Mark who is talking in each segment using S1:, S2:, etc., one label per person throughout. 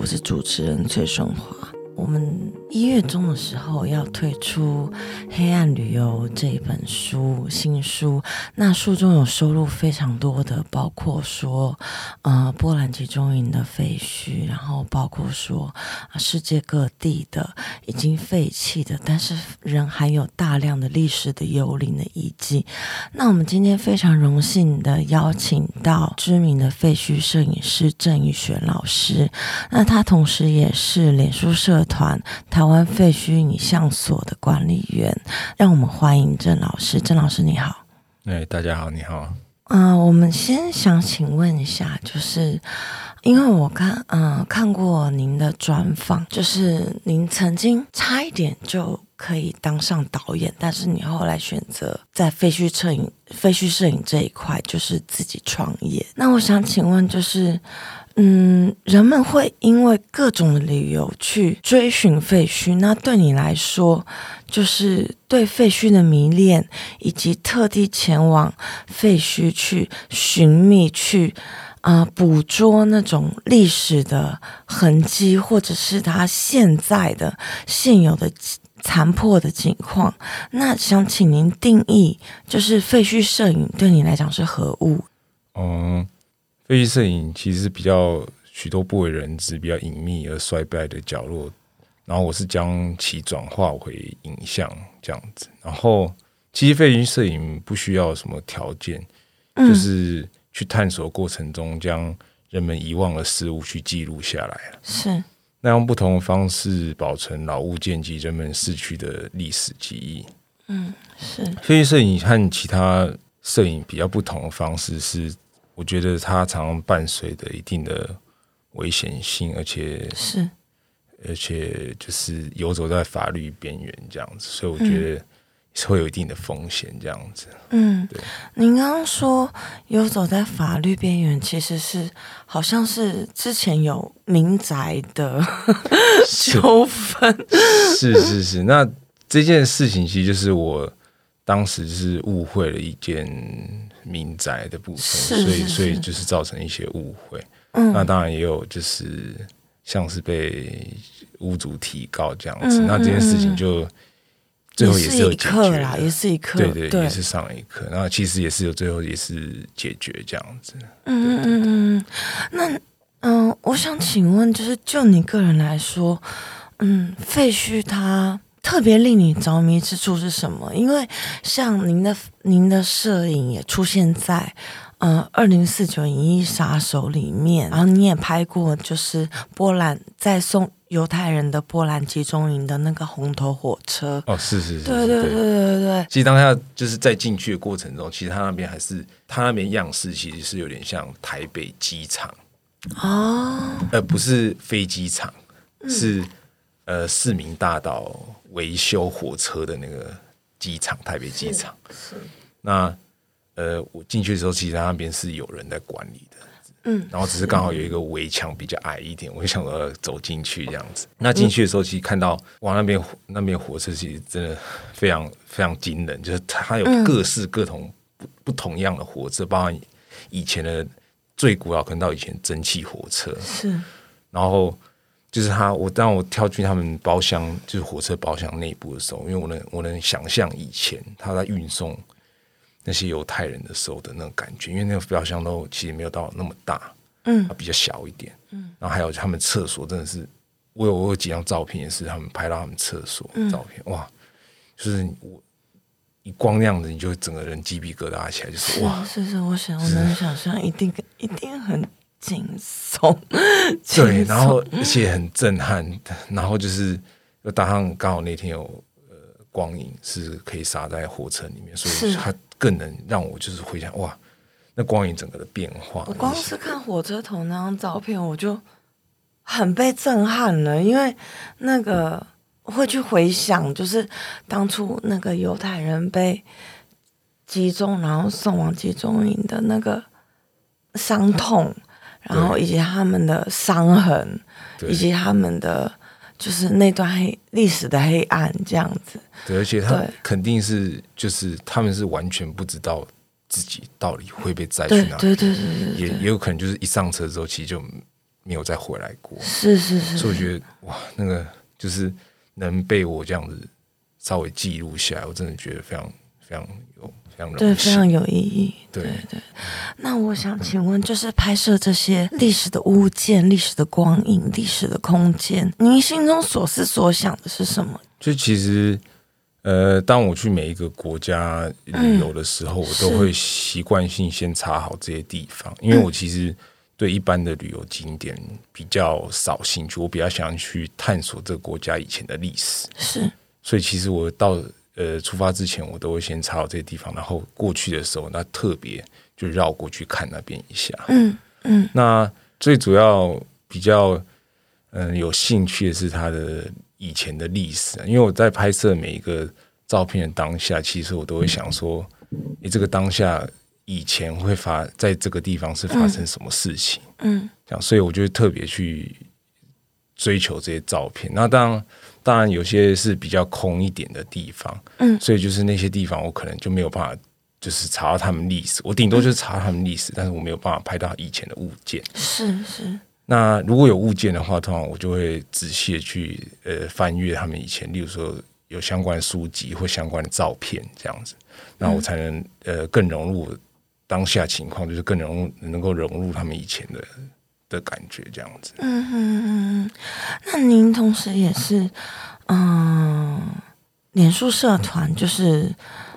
S1: 我是主持人崔顺华。一月中的时候要推出《黑暗旅游》这本书，新书。那书中有收录非常多的，包括说，呃，波兰集中营的废墟，然后包括说，世界各地的已经废弃的，但是仍含有大量的历史的幽灵的遗迹。那我们今天非常荣幸的邀请到知名的废墟摄影师郑宇璇老师，那他同时也是脸书社团台湾废墟影像所的管理员，让我们欢迎郑老师。郑老师你好，
S2: 哎，大家好，你好。
S1: 啊、呃，我们先想请问一下，就是因为我看，嗯、呃，看过您的专访，就是您曾经差一点就可以当上导演，但是你后来选择在废墟摄影、废墟摄影这一块，就是自己创业。那我想请问，就是。嗯，人们会因为各种理由去追寻废墟。那对你来说，就是对废墟的迷恋，以及特地前往废墟去寻觅、去啊、捕捉那种历史的痕迹，或者是它现在的现有的残破的景况。那想请您定义，就是废墟摄影对你来讲是何物？
S2: 嗯。废墟摄影其实比较许多不为人知、比较隐秘而衰败的角落，然后我是将其转化为影像这样子。然后，其实废墟摄影不需要什么条件，嗯，就是去探索过程中将人们遗忘的事物去记录下来。
S1: 是，
S2: 那用不同的方式保存老物件及人们逝去的历史记忆。
S1: 嗯，是。
S2: 废墟摄影和其他摄影比较不同的方式是。我觉得它常常伴随着一定的危险性，而且
S1: 是，
S2: 而且就是游走在法律边缘这样子，所以我觉得是会有一定的风险这样子。
S1: 嗯，对。您刚刚说游走在法律边缘，其实是好像是之前有民宅的 纠纷。
S2: 是是是，那这件事情其实就是我当时是误会了一件。民宅的部分，所以所以就是造成一些误会。嗯，那当然也有就是像是被屋主提告这样子，嗯、那这件事情就最后也是有解决啦，
S1: 也是一课，
S2: 对对，对，也是上了一课。那其实也是有最后也是解决这样子。
S1: 嗯嗯嗯嗯，那嗯、呃，我想请问，就是就你个人来说，嗯，废墟它。特别令你着迷之处是什么？因为像您的您的摄影也出现在呃二零四九银翼杀手里面，然后你也拍过就是波兰在送犹太人的波兰集中营的那个红头火车。
S2: 哦，是是是，
S1: 对对对对对对。
S2: 其实当下就是在进去的过程中，其实他那边还是他那边样式其实是有点像台北机场哦，而不是飞机场，是。呃，市民大道维修火车的那个机场，台北机场。是。那呃，我进去的时候，其实他那边是有人在管理的。嗯。然后只是刚好有一个围墙比较矮一点，我就想说走进去这样子。那进去的时候，其实看到哇，那边那边火车其实真的非常非常惊人，就是它有各式各同不不同样的火车，包括以前的最古老，可能到以前蒸汽火车。是。然后。就是他，我当我跳进他们包厢，就是火车包厢内部的时候，因为我能我能想象以前他在运送那些犹太人的时候的那种感觉，因为那个包厢都其实没有到那么大，嗯，比较小一点，嗯，然后还有他们厕所真的是，我有我有几张照片也是他们拍到他们厕所的照片，嗯，哇，就是我一光那样子，你就整个人鸡皮疙瘩起来，就，是哇，
S1: 是是，我想我能想象，一定一定很。惊悚，
S2: 对，然后而且很震撼，然后就是又搭上刚好那天有呃光影是可以洒在火车里面，所以它更能让我就是回想哇，那光影整个的变化。
S1: 我光是看火车头那张照片，我就很被震撼了，因为那个会去回想，就是当初那个犹太人被集中然后送往集中营的那个伤痛。然后以及他们的伤痕，以及他们的就是那段黑历史的黑暗这样子。
S2: 对，而且他肯定是就是他们是完全不知道自己到底会被载去哪里。
S1: 对对对对，对，
S2: 也也有可能就是一上车之后，其实就没有再回来过。
S1: 是是是，
S2: 所以我觉得哇，那个就是能被我这样子稍微记录下来，我真的觉得非常非常有。
S1: 对，非常有意义。
S2: 对
S1: 对对，那我想请问，就是拍摄这些历史的物件、历史的光影、历史的空间，您心中所思所想的是什么？
S2: 就其实，呃，当我去每一个国家旅游的时候，嗯、我都会习惯性先查好这些地方，因为我其实对一般的旅游景点比较少兴趣，我比较想去探索这个国家以前的历史。
S1: 是，
S2: 所以其实我到。呃，出发之前我都会先查好这些地方，然后过去的时候，那特别就绕过去看那边一下。
S1: 嗯嗯。
S2: 那最主要比较嗯、呃、有兴趣的是它的以前的历史，因为我在拍摄每一个照片的当下，其实我都会想说，你、嗯、这个当下以前会发在这个地方是发生什么事情？
S1: 嗯，
S2: 这样，所以我就会特别去追求这些照片。那当然。当然，有些是比较空一点的地方，
S1: 嗯，
S2: 所以就是那些地方，我可能就没有办法，就是查到他们历史。我顶多就是查他们历史，嗯，但是我没有办法拍到以前的物件。
S1: 是是。
S2: 那如果有物件的话，通常我就会仔细的去呃翻阅他们以前，例如说有相关书籍或相关的照片这样子，那我才能呃更融入当下情况，就是更融入能够融入他们以前的。的感觉这样子，
S1: 嗯哼嗯，那您同时也是，嗯，脸书社团就是，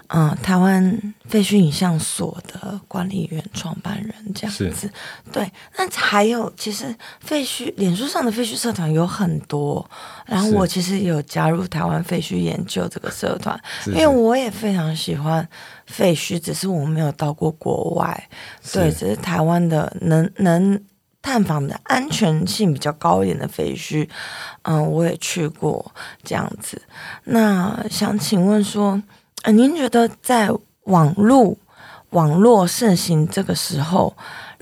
S1: 嗯，台湾废墟影像所的管理员、创办人这样子，对。那还有，其实废墟脸书上的废墟社团有很多，然后我其实有加入台湾废墟研究这个社团，因为我也非常喜欢废墟，只是我没有到过国外，对，只是台湾的能能。探访的安全性比较高一点的废墟，嗯，我也去过这样子。那想请问说，呃，您觉得在网络网络盛行这个时候，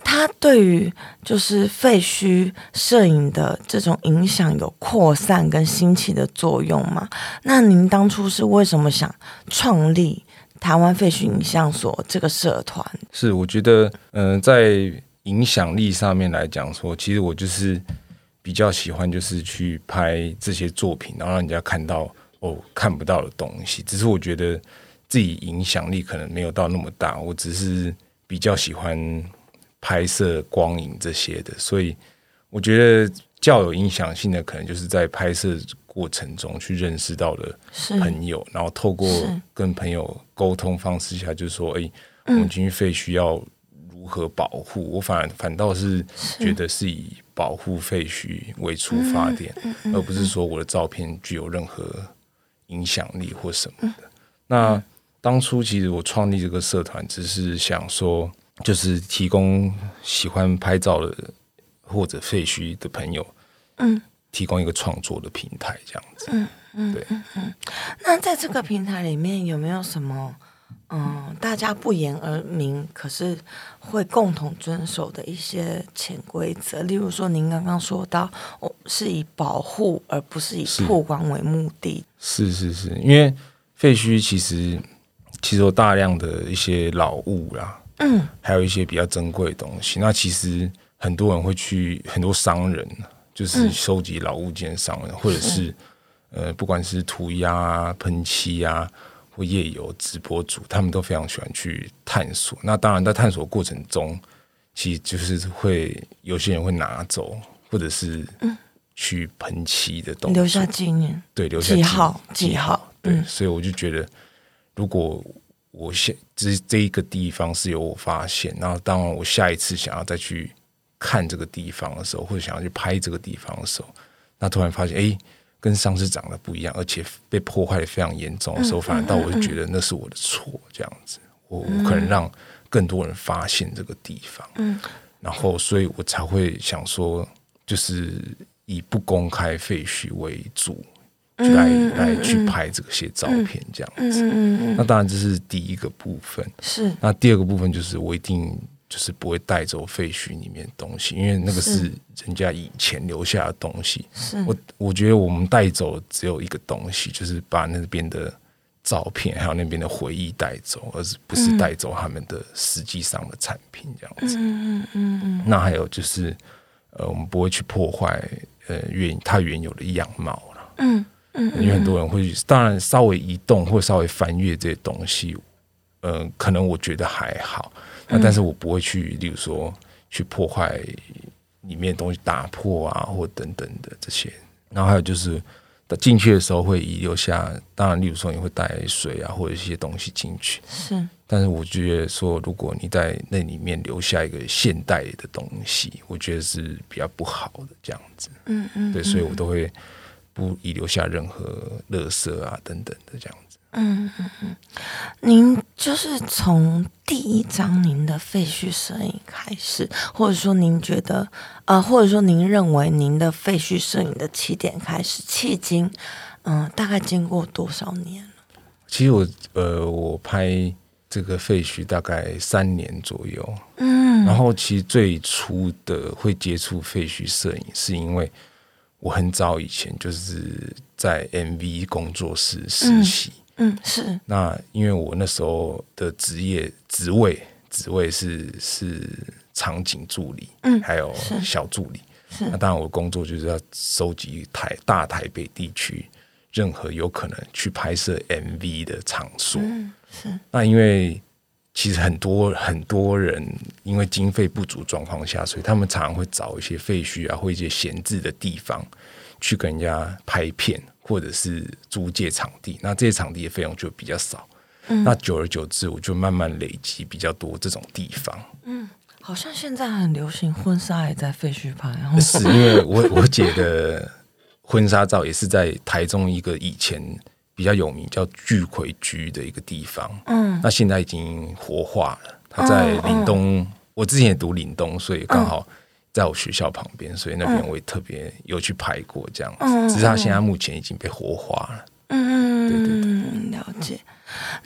S1: 它对于就是废墟摄影的这种影响有扩散跟兴起的作用吗？那您当初是为什么想创立台湾废墟影像所这个社团？
S2: 是，我觉得，嗯、在。影响力上面来讲，说其实我就是比较喜欢，就是去拍这些作品，然后让人家看到哦看不到的东西。只是我觉得自己影响力可能没有到那么大，我只是比较喜欢拍摄光影这些的。所以我觉得较有影响性的，可能就是在拍摄过程中去认识到了朋友，然后透过跟朋友沟通方式下，就是说，哎，我们进去废墟要。如何保护？我反反倒是觉得是以保护废墟为出发点，而不是说我的照片具有任何影响力或什么的。那当初其实我创立这个社团，只是想说，就是提供喜欢拍照的或者废墟的朋友，嗯，提供一个创作的平台，这样子。嗯嗯，对。
S1: 那在这个平台里面有没有什么？嗯，大家不言而明，可是会共同遵守的一些潜规则，例如说，您刚刚说到，哦，是以保护而不是以曝光为目的。
S2: 是是是，因为废墟其实其实有大量的一些老物啦，嗯，还有一些比较珍贵的东西。那其实很多人会去，很多商人就是收集老物件的商人，嗯、或者是，是呃，不管是涂鸦啊、喷漆啊。或夜游直播主，他们都非常喜欢去探索。那当然，在探索过程中，其实就是会有些人会拿走，或者是去喷漆的东西，
S1: 留下纪念。
S2: 对，留下
S1: 记号，记号。
S2: 对，嗯、所以我就觉得，如果我现这这一个地方是由我发现，然后当我下一次想要再去看这个地方的时候，或者想要去拍这个地方的时候，那突然发现，哎。跟上次长得不一样，而且被破坏的非常严重的时候，反而到我就觉得那是我的错，这样子，我我可能让更多人发现这个地方，嗯，然后所以我才会想说，就是以不公开废墟为主，来来去拍这些照片，这样子，那当然这是第一个部分，是，那第二个部分就是我一定。就是不会带走废墟里面的东西，因为那个是人家以前留下的东西。是我我觉得我们带走只有一个东西，就是把那边的照片还有那边的回忆带走，而是不是带走他们的实际上的产品这样子。嗯嗯嗯。那还有就是，呃，我们不会去破坏呃原它原有的样貌了。
S1: 嗯嗯，
S2: 因为很多人会当然稍微移动或稍微翻阅这些东西，呃，可能我觉得还好，那但是我不会去，例如说去破坏里面的东西，打破啊，或等等的这些。然后还有就是。进去的时候会遗留下，当然，例如说你会带水啊，或者一些东西进去。
S1: 是，
S2: 但是我觉得说，如果你在那里面留下一个现代的东西，我觉得是比较不好的这样子。
S1: 嗯嗯，
S2: 对，所以我都会不遗留下任何垃圾啊等等的这样子。
S1: 嗯嗯嗯，您就是从第一张您的废墟摄影开始，或者说您觉得，呃，或者说您认为您的废墟摄影的起点开始，迄今，嗯、呃，大概经过多少年了？
S2: 其实我，呃，我拍这个废墟大概三年左右，
S1: 嗯，
S2: 然后其实最初的会接触废墟摄影，是因为我很早以前就是在 MV 工作室实习。嗯
S1: 嗯，是。
S2: 那因为我那时候的职业职位职位是是场景助理，嗯，还有小助理。是。那当然，我的工作就是要收集台大台北地区任何有可能去拍摄 MV 的场所。
S1: 嗯，是。
S2: 那因为其实很多很多人因为经费不足状况下，所以他们常常会找一些废墟啊，或一些闲置的地方去跟人家拍片。或者是租借场地，那这些场地的费用就比较少。嗯，那久而久之，我就慢慢累积比较多这种地方。
S1: 嗯，好像现在很流行婚纱也在废墟拍，
S2: 是因为我我姐的婚纱照也是在台中一个以前比较有名叫聚奎居的一个地方。嗯，那现在已经活化了。她在岭东，嗯嗯，我之前也读岭东，所以刚好。在我学校旁边，所以那边我也特别有去拍过这样子。嗯、只是他现在目前已经被活化了。
S1: 嗯，对对对，了解。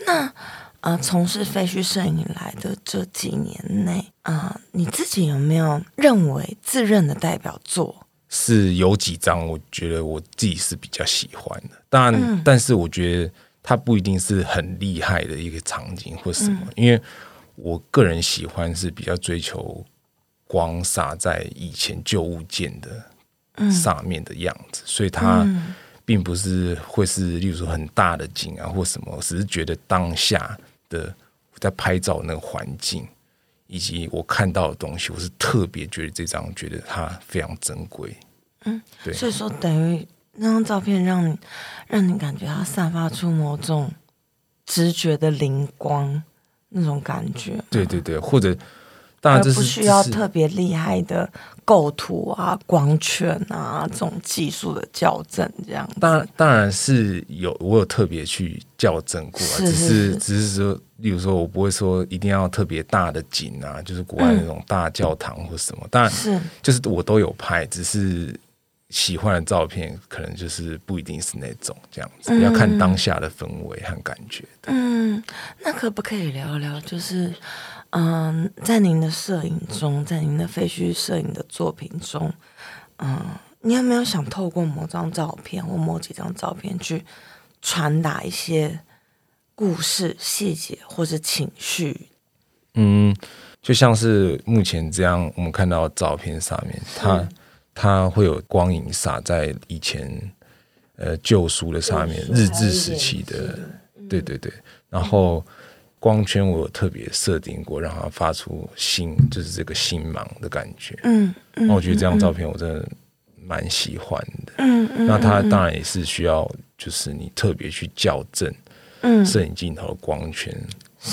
S1: 那呃，从事废墟摄影来的这几年内啊、呃，你自己有没有认为自认的代表作？
S2: 是有几张，我觉得我自己是比较喜欢的。当然，嗯、但是我觉得它不一定是很厉害的一个场景或什么，嗯、因为我个人喜欢是比较追求。光洒在以前旧物件的上面的样子，嗯、所以它并不是会是，例如说很大的景啊或什么，只是觉得当下的在拍照那个环境以及我看到的东西，我是特别觉得这张觉得它非常珍贵。
S1: 嗯，对，所以说等于那张照片让你让你感觉它散发出某种直觉的灵光那种感觉。
S2: 对对对，或者。当然这是
S1: 不需要特别厉害的构图啊、光圈啊这种技术的校正，这样。
S2: 当然，当然是有我有特别去校正过，是是是，只是只是说，例如说我不会说一定要特别大的景啊，就是国外那种大教堂或什么。嗯、当然是，就是我都有拍，只是喜欢的照片可能就是不一定是那种这样子，嗯、要看当下的氛围和感觉。
S1: 嗯，那可不可以聊聊就是？嗯，在您的摄影中，在您的废墟摄影的作品中，嗯，你有没有想透过某张照片或某几张照片去传达一些故事、细节或者情绪？
S2: 嗯，就像是目前这样，我们看到照片上面，它它会有光影洒在以前呃旧书的上面，日治时期的，对对对，然后。光圈我有特别设定过，让它发出星，就是这个星芒的感觉。嗯，那、嗯、我觉得这张照片我真的蛮喜欢的。嗯嗯，那它当然也是需要，就是你特别去校正，嗯，摄影镜头的光圈，嗯、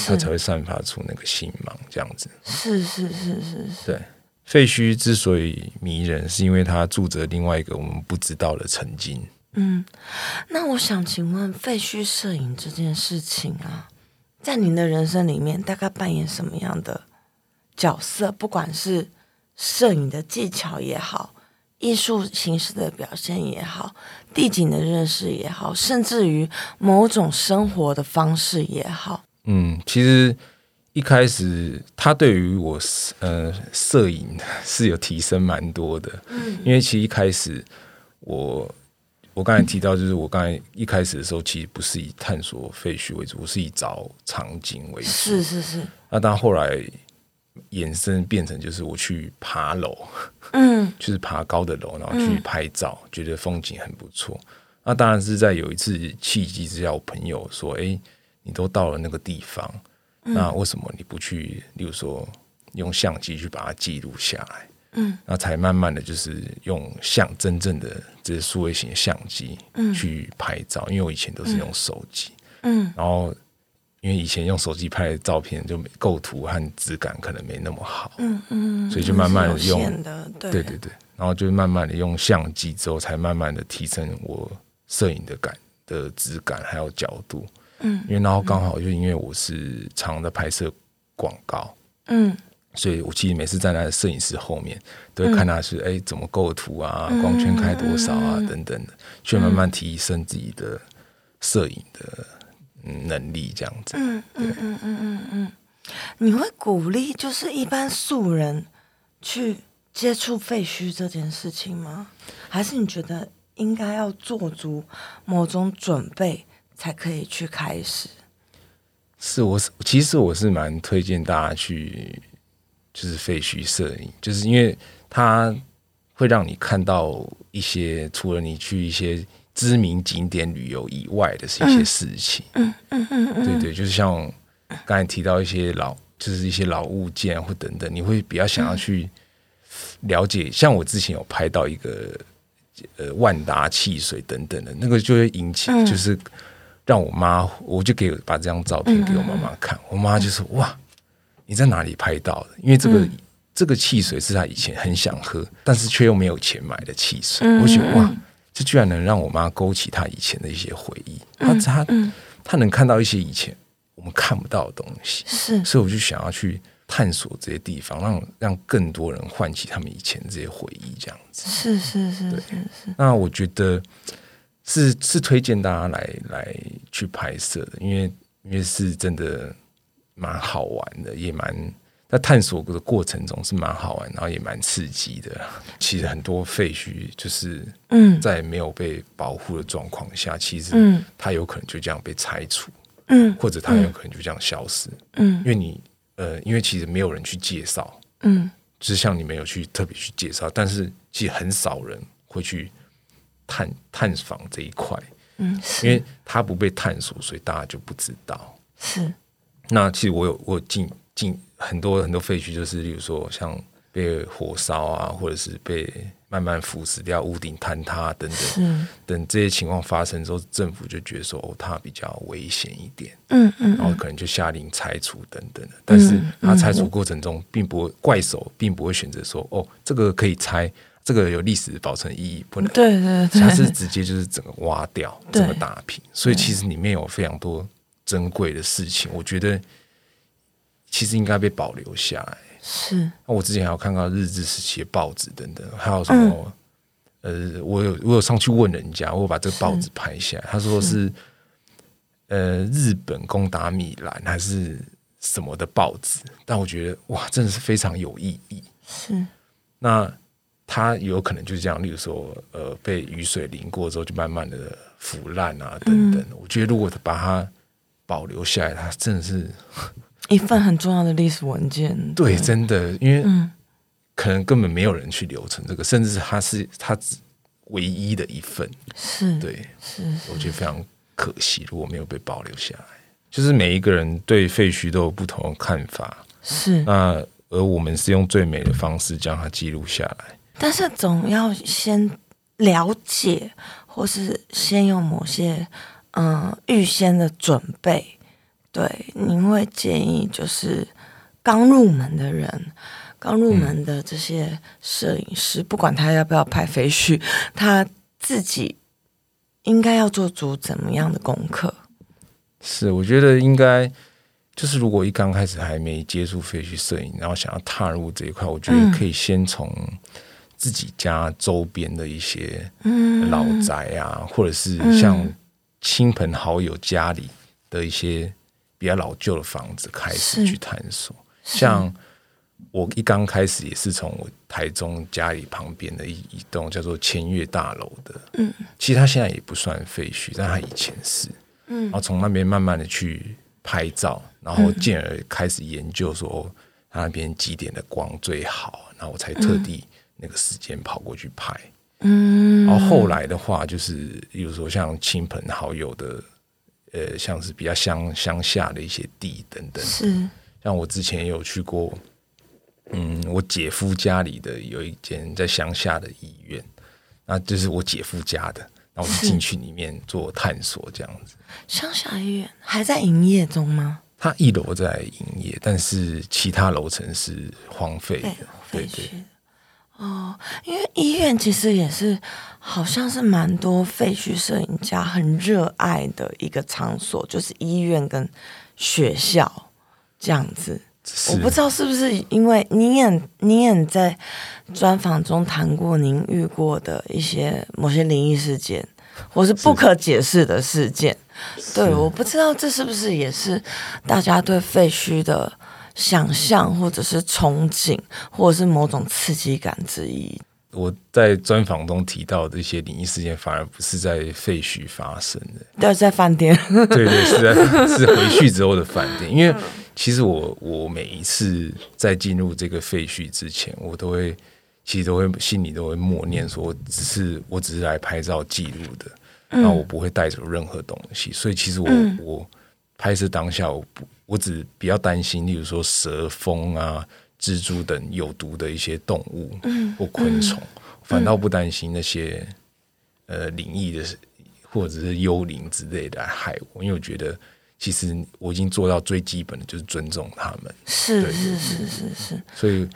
S2: 它才会散发出那个星芒，这样子。
S1: 是是是是是。
S2: 对，废墟之所以迷人，是因为它住着另外一个我们不知道的曾经。
S1: 嗯，那我想请问，废墟摄影这件事情啊。在您的人生里面，大概扮演什么样的角色？不管是摄影的技巧也好，艺术形式的表现也好，地景的认识也好，甚至于某种生活的方式也好。
S2: 嗯，其实一开始他对于我呃摄影是有提升蛮多的，嗯，因为其实一开始我。我刚才提到，就是我刚才一开始的时候，其实不是以探索废墟为主，我是以找场景为主。
S1: 是是是。
S2: 那但后来衍生变成就是我去爬楼，
S1: 嗯，
S2: 就是爬高的楼，然后去拍照，嗯、觉得风景很不错。那当然是在有一次契机之下，我朋友说：“哎，你都到了那个地方，嗯、那为什么你不去？例如说用相机去把它记录下来？
S1: 嗯，
S2: 那才慢慢的就是用相真正的这些数位型相机嗯。去拍照。嗯、因为我以前都是用手机，
S1: 嗯，
S2: 然后因为以前用手机拍的照片就构图和质感可能没那么好，
S1: 嗯嗯，
S2: 所以就慢慢的用，
S1: 对。
S2: 对对对，然后就慢慢的用相机之后，才慢慢的提升我。摄影的感的质感还有角度，
S1: 嗯，
S2: 因为然后刚好就因为我是常在拍摄广告，
S1: 嗯，
S2: 所以我其实每次站在摄影师后面，都会看他是哎、嗯、怎么构图啊，
S1: 嗯、
S2: 光圈开多少啊、
S1: 嗯、
S2: 等等的，去慢慢提升自己的摄影的能力，这样子。
S1: 嗯嗯嗯嗯嗯嗯，你会鼓励就是一般素人去接触废墟这件事情吗？还是你觉得？应该要做足某种准备，才可以去开始。
S2: 是，我是其实我是蛮推荐大家去，就是废墟摄影，就是因为它会让你看到一些除了你去一些知名景点旅游以外的是一些事情。
S1: 嗯嗯嗯嗯，
S2: 对对，就是像刚才提到一些老，就是一些老物件或等等，你会比较想要去了解。嗯、像我之前有拍到一个。呃，万达汽水等等的那个就会引起，就是让我妈，我就给把这张照片给我妈妈看，我妈就说：“哇，你在哪里拍到的？因为这个这个汽水是他以前很想喝，但是却又没有钱买的汽水。”我觉得哇，这居然能让我妈勾起她以前的一些回忆，她她她能看到一些以前我们看不到的东西，
S1: 是，
S2: 所以我就想要去。探索这些地方，让让更多人唤起他们以前这些回忆，这样子
S1: 是是是是是。
S2: 那我觉得是是推荐大家来来去拍摄的，因为因为是真的蛮好玩的，也蛮在探索的过程中是蛮好玩，然后也蛮刺激的。其实很多废墟就是嗯，在没有被保护的状况下，其实嗯，它有可能就这样被拆除，
S1: 嗯，
S2: 或者它有可能就这样消失，嗯，因为你。呃，因为其实没有人去介绍，
S1: 嗯，
S2: 就是像你没有去特别去介绍，但是其实很少人会去探探访这一块，
S1: 嗯，
S2: 因为它不被探索，所以大家就不知道。
S1: 是，
S2: 那其实我有我有进进很多很多废墟，就是例如说像被火烧啊，或者是被。慢慢腐蚀掉，屋顶坍塌等等，等这些情况发生之后，政府就觉得说哦，它比较危险一点，
S1: 嗯嗯，
S2: 然后可能就下令拆除等等的。但是它拆除过程中，并不会怪手，并不会选择说哦，这个可以拆，这个有历史保存意义，不能。
S1: 对对对，
S2: 它是直接就是整个挖掉，整个打平。所以其实里面有非常多珍贵的事情，我觉得其实应该被保留下来。
S1: 是，
S2: 那我之前还有看到日治时期的报纸等等，还有什么？嗯、呃，我有我有上去问人家，我把这个报纸拍下来，他说是，是呃日本攻打米兰还是什么的报纸，但我觉得哇，真的是非常有意义。
S1: 是，
S2: 那它有可能就是这样，例如说呃被雨水淋过之后，就慢慢的腐烂啊等等。嗯、我觉得如果把它保留下来，它真的是。
S1: 一份很重要的历史文件，
S2: 对，真的，因为可能根本没有人去留存这个，嗯、甚至是它是它唯一的一份，
S1: 是
S2: 对，
S1: 是，
S2: 我觉得非常可惜，如果没有被保留下来。就是每一个人对废墟都有不同的看法，
S1: 是，
S2: 那而我们是用最美的方式将它记录下来，
S1: 但是总要先了解，或是先用某些嗯预先的准备。对，您会建议就是刚入门的人，刚入门的这些摄影师，嗯、不管他要不要拍飞絮，他自己应该要做足怎么样的功课？
S2: 是，我觉得应该就是如果一刚开始还没接触废墟摄影，然后想要踏入这一块，我觉得可以先从自己家周边的一些老宅啊，嗯、或者是像亲朋好友家里的一些。比较老旧的房子开始去探索，像我一刚开始也是从我台中家里旁边的一一栋叫做千悦大楼的，
S1: 嗯，
S2: 其实它现在也不算废墟，但它以前是，嗯，然后从那边慢慢的去拍照，然后进而开始研究说他那边几点的光最好，然后我才特地那个时间跑过去拍。嗯，然后后来的话，就是比如说像亲朋好友的，呃，像是比较乡乡下的一些地等等，
S1: 是。
S2: 像我之前也有去过，嗯，我姐夫家里的有一间在乡下的医院，那就是我姐夫家的，然后我进去里面做探索这样子。
S1: 乡下医院还在营业中吗？
S2: 它一楼在营业，但是其他楼层是荒废的，对对。
S1: 哦，因为医院其实也是，好像是蛮多废墟摄影家很热爱的一个场所，就是医院跟学校这样子。我不知道是不是因为你也你也在专访中谈过您遇过的一些某些灵异事件，或是不可解释的事件。对，我不知道这是不是也是大家对废墟的。想象，或者是憧憬，或者是某种刺激感之一。
S2: 我在专访中提到的这些灵异事件，反而不是在废墟发生的，
S1: 对，在饭店。
S2: 对对，是在是回去之后的饭店。因为其实我我每一次在进入这个废墟之前，我都会其实都会心里都会默念说，只是我只是来拍照记录的，然后我不会带走任何东西。所以其实我、嗯、我拍摄当下我不。我只比较担心，例如说蛇、蜂啊、蜘蛛等有毒的一些动物或昆虫，嗯嗯、反倒不担心那些呃灵异的或者是幽灵之类的来害我，因为我觉得其实我已经做到最基本的就是尊重他们。
S1: 是是是是是，是，
S2: 所以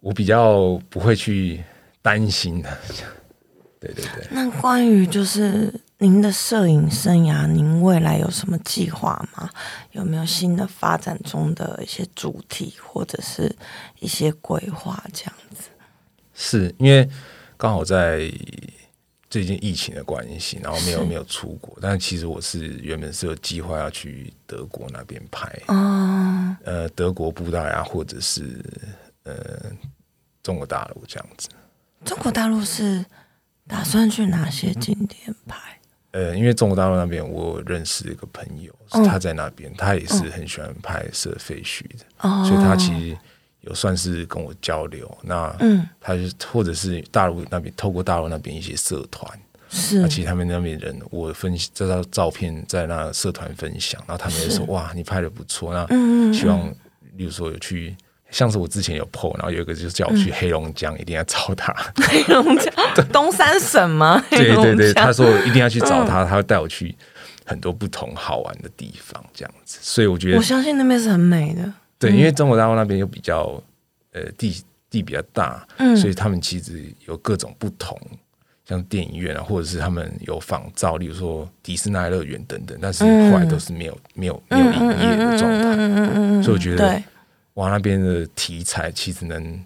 S2: 我比较不会去担心的。对对对。
S1: 那关于就是。您的摄影生涯，您未来有什么计划吗？有没有新的发展中的一些主题，或者是一些规划这样子？
S2: 是因为刚好在最近疫情的关系，然后没有没有出国，但其实我是原本是有计划要去德国那边拍哦，呃，德国布达呀或者是呃中国大陆这样子。
S1: 中国大陆是打算去哪些景点拍？
S2: 呃，因为中国大陆那边，我认识一个朋友，是他在那边，他也是很喜欢拍摄废墟的，所以他其实有算是跟我交流。那嗯，他就或者是大陆那边，透过大陆那边一些社团，
S1: 是，
S2: 那其实他们那边人，我分这张照片在那社团分享，然后他们就说哇，你拍的不错，那希望，例如说有去。像是我之前有 po，然后有一个就是叫我去黑龙江，嗯、一定要找他。
S1: 黑龙江，东三省吗？
S2: 对对对，他说一定要去找他，嗯、他会带我去很多不同好玩的地方，这样子。所以我觉得，
S1: 我相信那边是很美的。
S2: 对，因为中国大陆那边又比较呃地地比较大，嗯，所以他们其实有各种不同，像电影院啊，或者是他们有仿造，例如说迪士尼乐园等等，但是后来都是没有、嗯、没有没有营业的状态。嗯嗯嗯，所以我觉得。哇，那边的题材其实能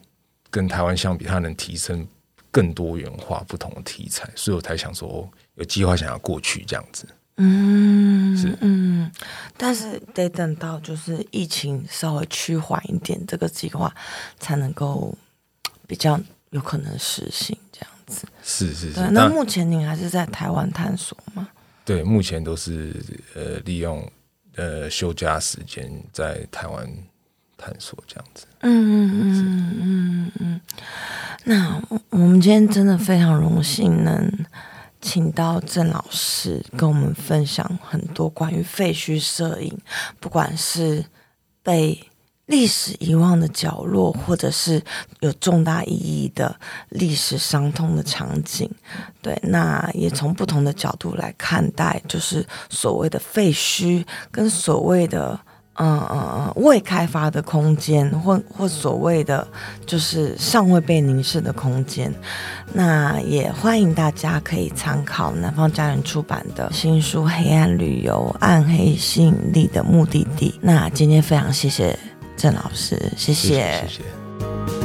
S2: 跟台湾相比，它能提升更多元化、不同的题材，所以我才想说有计划想要过去这样子。
S1: 嗯，是嗯，但是得等到就是疫情稍微趋缓一点，这个计划才能够比较有可能实行这样子。
S2: 是是是。
S1: 那目前您还是在台湾探索吗？
S2: 对，目前都是呃利用呃休假时间在台湾。探索这样子，
S1: 嗯嗯嗯嗯嗯。那我们今天真的非常荣幸能请到郑老师跟我们分享很多关于废墟摄影，不管是被历史遗忘的角落，或者是有重大意义的历史伤痛的场景。对，那也从不同的角度来看待，就是所谓的废墟跟所谓的。嗯嗯嗯，未开发的空间，或或所谓的就是尚未被凝视的空间，那也欢迎大家可以参考南方家人出版的新书《黑暗旅游：暗黑吸引力的目的地》。那今天非常谢谢郑老师，谢谢。谢谢谢谢。